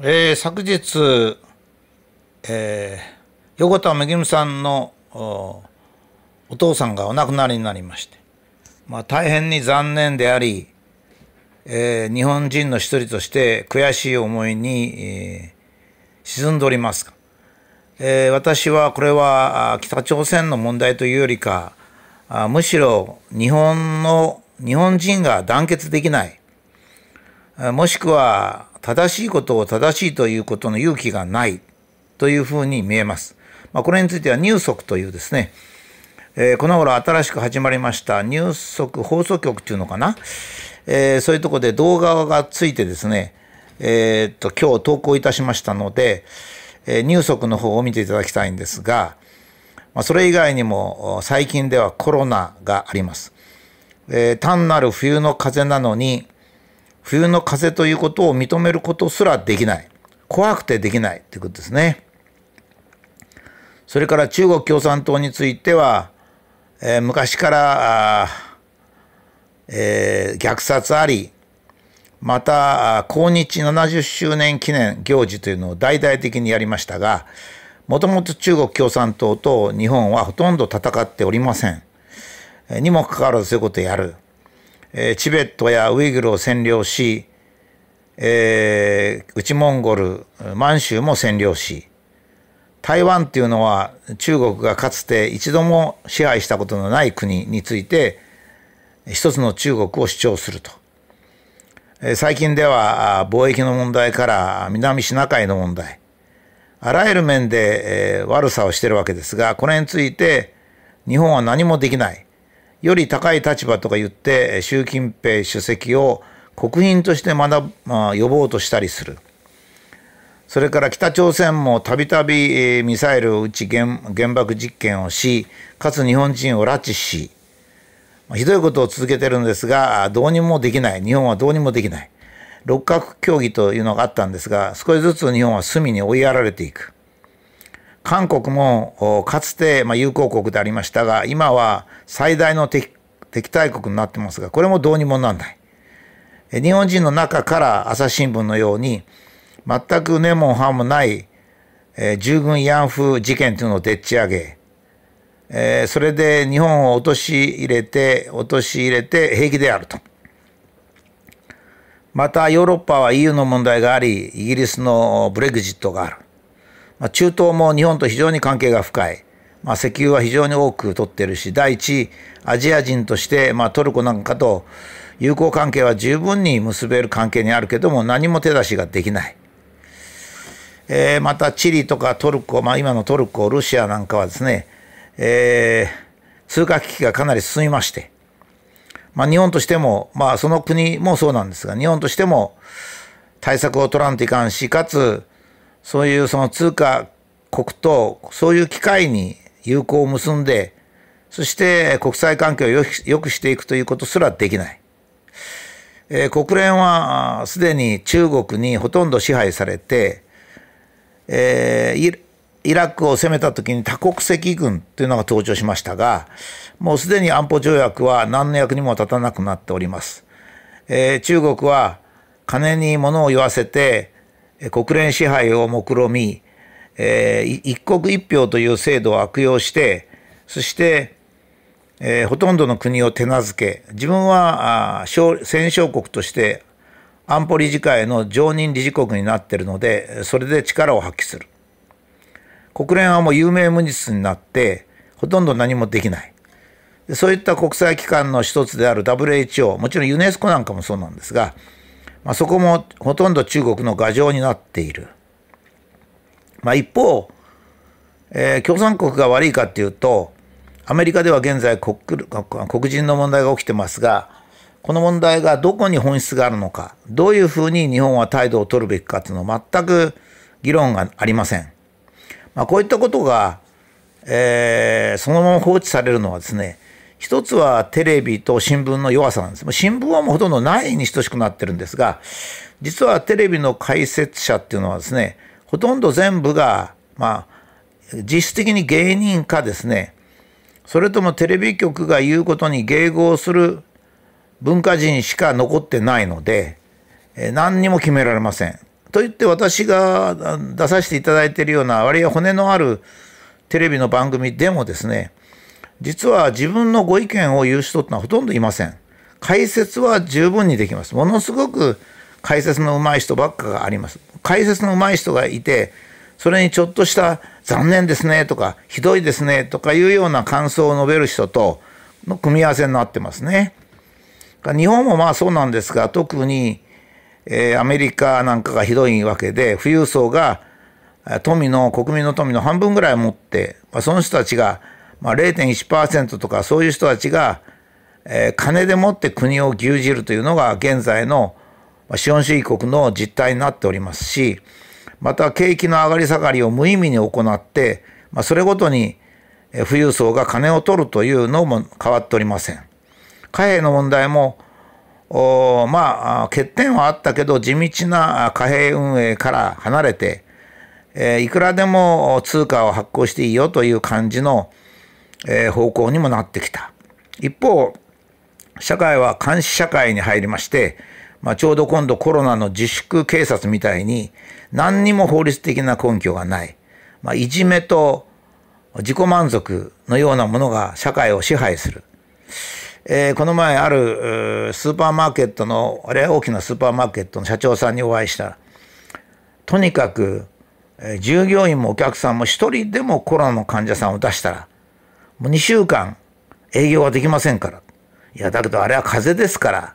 えー、昨日、えー、横田めぐみさんのお父さんがお亡くなりになりまして、まあ、大変に残念であり、えー、日本人の一人として悔しい思いに、え、沈んでおりますえー、私はこれは北朝鮮の問題というよりかあむしろ日本の日本人が団結できない。もしくは正しいことを正しいということの勇気がない。というふうに見えます。まあ、これについては入足というですね、えー、この頃新しく始まりました。入足放送局っていうのかな、えー、そういうとこで動画がついてですね、えー、っと今日投稿いたしましたので、えー、入足の方を見ていただきたいんですが、まあ、それ以外にも最近ではコロナがあります。え、単なる冬の風なのに冬の風ということを認めることすらできない。怖くてできないということですね。それから中国共産党については、えー、昔からえー、虐殺あり、また、抗日70周年記念行事というのを大々的にやりましたが、もともと中国共産党と日本はほとんど戦っておりません。にもかかわらずそういうことをやる。えー、チベットやウイグルを占領し、えー、内モンゴル、満州も占領し、台湾っていうのは中国がかつて一度も支配したことのない国について一つの中国を主張すると。最近では貿易の問題から南シナ海の問題、あらゆる面で悪さをしてるわけですが、これについて日本は何もできない。より高い立場とか言って習近平主席を国賓として学まあ、呼ぼうとしたりする。それから北朝鮮もたびたびミサイルを撃ち原爆実験をし、かつ日本人を拉致し、ひどいことを続けてるんですが、どうにもできない。日本はどうにもできない。六角協議というのがあったんですが、少しずつ日本は隅に追いやられていく。韓国もかつて友好国でありましたが、今は最大の敵敵対国になってますが、これもどうにもなんない。日本人の中から朝日新聞のように、全く根も葉もない、えー、従軍慰安婦事件というのをでっち上げ、えー、それで日本を陥れて、陥れて平気であると。またヨーロッパは EU の問題があり、イギリスのブレグジットがある。まあ、中東も日本と非常に関係が深い。まあ、石油は非常に多く取ってるし、第一、アジア人として、まあ、トルコなんかと友好関係は十分に結べる関係にあるけども、何も手出しができない。えー、また、チリとかトルコ、まあ、今のトルコ、ロシアなんかはですね、えー、通貨危機がかなり進みまして、まあ、日本としても、まあ、その国もそうなんですが、日本としても対策を取らんといかんし、かつ、そういうその通貨国とそういう機会に友好を結んで、そして国際関係を良くしていくということすらできない。えー、国連はすでに中国にほとんど支配されて、えー、イラクを攻めた時に多国籍軍というのが登場しましたが、もうすでに安保条約は何の役にも立たなくなっております。えー、中国は金に物を言わせて、国連支配を目論み、えー、一国一票という制度を悪用して、そして、えー、ほとんどの国を手なずけ、自分はあ戦勝国として安保理事会の常任理事国になっているので、それで力を発揮する。国連はもう有名無実になって、ほとんど何もできない。そういった国際機関の一つである WHO、もちろんユネスコなんかもそうなんですが、まあ、そこもほとんど中国の牙城になっている。まあ、一方、えー、共産国が悪いかっていうと、アメリカでは現在黒人の問題が起きてますが、この問題がどこに本質があるのか、どういうふうに日本は態度を取るべきかというのは全く議論がありません。まあ、こういったことが、えー、そのまま放置されるのはですね、一つはテレビと新聞の弱さなんです。新聞はもうほとんどないに等しくなってるんですが、実はテレビの解説者っていうのはですね、ほとんど全部が、まあ、実質的に芸人かですね、それともテレビ局が言うことに迎合する文化人しか残ってないので、何にも決められません。といって私が出させていただいているような割合骨のあるテレビの番組でもですね実は自分のご意見を言う人ってのはほとんどいません。解説は十分にできます。ものすごく解説の上手い人ばっかがあります。解説の上手い人がいてそれにちょっとした残念ですねとかひどいですねとかいうような感想を述べる人との組み合わせになってますね。日本もまあそうなんですが特に、えー、アメリカなんかがひどいわけで富裕層が富の国民の富の半分ぐらい持って、まあ、その人たちが、まあ、0.1%とかそういう人たちが、えー、金でもって国を牛耳るというのが現在の資本主義国の実態になっておりますしまた景気の上がり下がりを無意味に行って、まあ、それごとに富裕層が金を取るというのも変わっておりません。貨幣の問題もまあ欠点はあったけど地道な貨幣運営から離れて、えー、いくらでも通貨を発行していいよという感じの、え、方向にもなってきた。一方社会は監視社会に入りまして、まあ、ちょうど今度コロナの自粛警察みたいに何にも法律的な根拠がない、まあ、いじめと自己満足のようなものが社会を支配する。えー、この前あるスーパーマーケットのあれ大きなスーパーマーケットの社長さんにお会いしたとにかく、従業員もお客さんも一人でもコロナの患者さんを出したらもう2週間営業はできませんから。いやだけどあれは風邪ですから。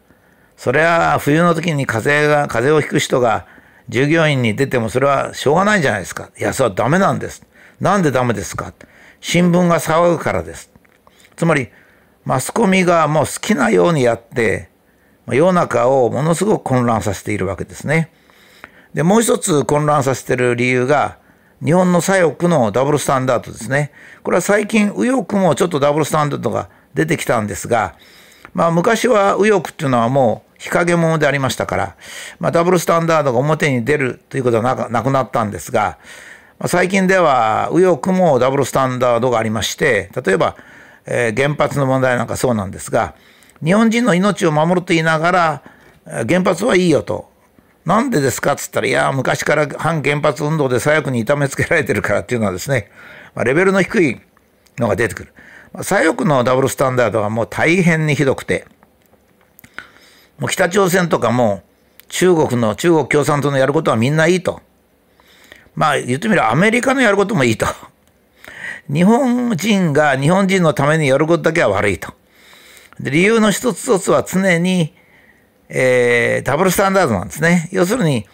それは冬の時に風邪が風邪をひく人が従業員に出てもそれはしょうがないじゃないですか。いやそれはダメなんです。なんでダメですか？新聞が騒ぐからです。つまりマスコミがもう好きなようにやって、世の中をものすごく混乱させているわけですね。で、もう一つ混乱させている理由が、日本の左翼のダブルスタンダードですね。これは最近、右翼もちょっとダブルスタンダードが出てきたんですが、まあ昔は右翼っていうのはもう日陰者でありましたから、まあダブルスタンダードが表に出るということはなくなったんですが、ま、最近では右翼もダブルスタンダードがありまして、例えばえー、原発の問題なんかそうなんですが日本人の命を守ると言いながら原発はいいよと。なんでですか？っつったら、いや、昔から反原発運動で左翼に痛めつけられてるからっていうのはですね、まあ、レベルの低いのが出てくる。まあ、左翼のダブルスタンダードはもう大変にひどくて、もう北朝鮮とかも中国の中国共産党のやることはみんないいと。まあ言ってみればアメリカのやることもいいと。日本人が日本人のためにやることだけは悪いと。で理由の一つ一つは常に、えー、ダブルスタンダードなんですね。要するに、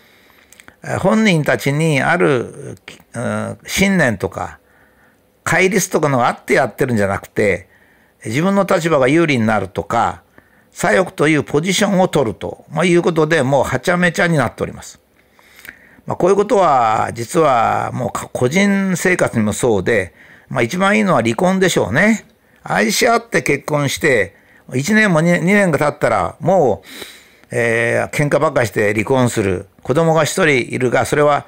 本人たちにある、うん、信念とか、戒律とかのがあってやってるんじゃなくて、自分の立場が有利になるとか、左翼というポジションを取ると、まあ、いうことでもうはちゃめちゃになっております。まあ、こういうことは実はもう個人生活にもそうで、まあ一番いいのは離婚でしょうね。愛し合って結婚して、1年も 2, 2年が経ったら、もう、えー、喧嘩ばっかして離婚する。子供が1人いるが、それは、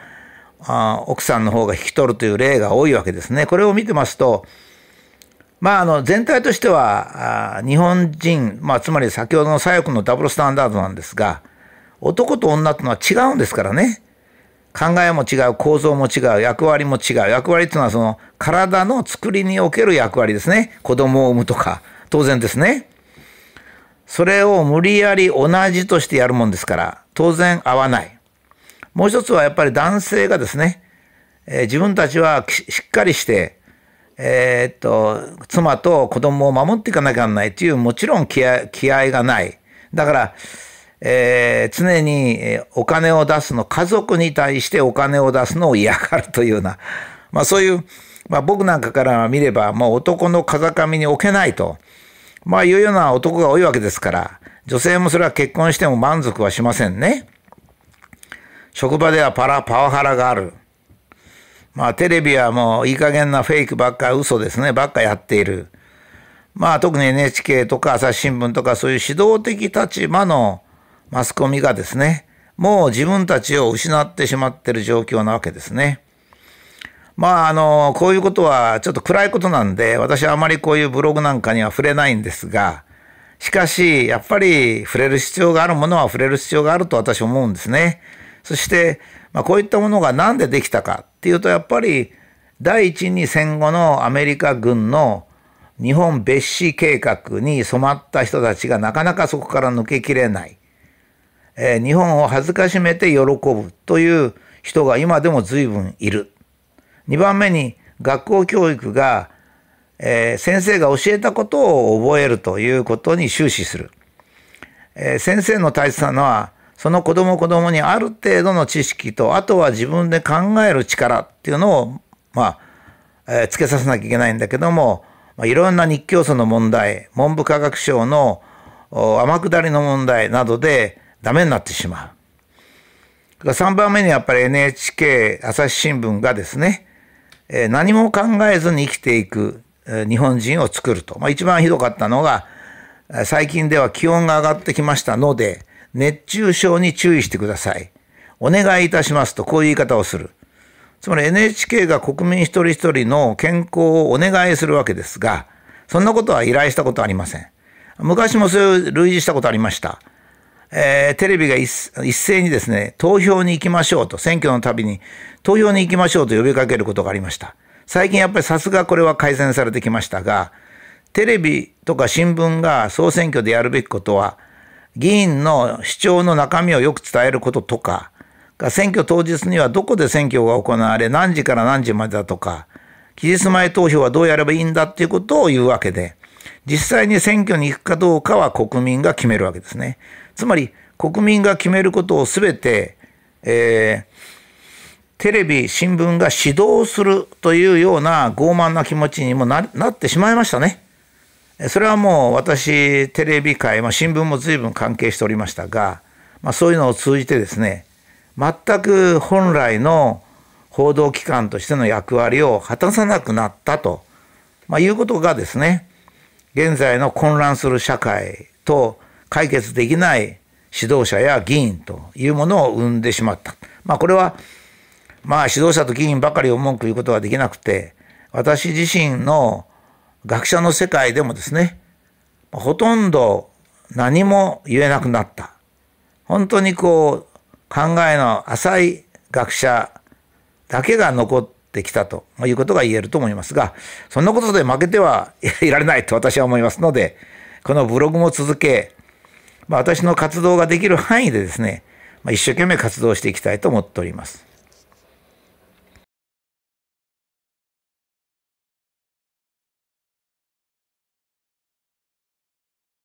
あ奥さんの方が引き取るという例が多いわけですね。これを見てますと、まあ、あの、全体としては、日本人、まあ、つまり先ほどの左翼のダブルスタンダードなんですが、男と女ってのは違うんですからね。考えも違う、構造も違う、役割も違う。役割っていうのはその体の作りにおける役割ですね。子供を産むとか、当然ですね。それを無理やり同じとしてやるもんですから、当然合わない。もう一つはやっぱり男性がですね、えー、自分たちはしっかりして、えー、っと、妻と子供を守っていかなきゃならないっていう、もちろん気合気合がない。だから、えー、常にお金を出すの、家族に対してお金を出すのを嫌がるというような、まあそういう、まあ僕なんかから見れば、もう男の風上に置けないと、まあいうような男が多いわけですから、女性もそれは結婚しても満足はしませんね。職場ではパラ、パワハラがある。まあテレビはもういい加減なフェイクばっか、嘘ですね、ばっかやっている。まあ特に NHK とか朝日新聞とかそういう指導的立場のマスコミがですね、もう自分たちを失ってしまっている状況なわけですね。まあ、あの、こういうことはちょっと暗いことなんで、私はあまりこういうブログなんかには触れないんですが、しかし、やっぱり触れる必要があるものは触れる必要があると私思うんですね。そして、まあ、こういったものが何でできたかっていうとやっぱり第一に戦後のアメリカ軍の日本別紙計画に染まった人たちがなかなかそこから抜けきれない、えー、日本を恥ずかしめて喜ぶという人が今でも随分いる。2番目に学校教育が、えー、先生が教えたことを覚えるということに終始する。えー、先生の大切なのはその子供子供にある程度の知識とあとは自分で考える力っていうのをまあ、えー、つけさせなきゃいけないんだけども、まあ、いろんな日教組の問題文部科学省の天下りの問題などでダメになってしまう。3番目にやっぱり NHK 朝日新聞がですね、え、何も考えずに生きていく、日本人を作ると。まあ、一番ひどかったのが最近では気温が上がってきましたので熱中症に注意してください。お願いいたしますとこういう言い方をする。つまり NHK が国民一人一人の健康をお願いするわけですが、そんなことは依頼したことありません。昔もそういう類似したことありました。えー、テレビが一斉にですね、投票に行きましょうと、選挙のたびに投票に行きましょうと呼びかけることがありました。最近やっぱりさすがこれは改善されてきましたが、テレビとか新聞が総選挙でやるべきことは、議員の主張の中身をよく伝えることとか、選挙当日にはどこで選挙が行われ、何時から何時までだとか、期日前投票はどうやればいいんだっていうことを言うわけで、実際に選挙に行くかどうかは国民が決めるわけですね。つまり、国民が決めることをすべて、えー、テレビ、新聞が指導するというような傲慢な気持ちにもなってしまいましたね。それはもう私、テレビ界、まあ、新聞も随分関係しておりましたが、まあ、そういうのを通じてですね、全く本来の報道機関としての役割を果たさなくなったと、まあ、いうことがですね、現在の混乱する社会と解決できない指導者や議員というものを生んでしまった。まあこれは、まあ指導者と議員ばかりを文句言うことはできなくて、私自身の学者の世界でもですね、ほとんど何も言えなくなった。本当にこう、考えの浅い学者だけが残ってきたということが言えると思いますが、そんなことで負けてはいられないと私は思いますので、このブログも続け、まあ、私の活動ができる範囲でですね、まあ、一生懸命活動していきたいと思っております。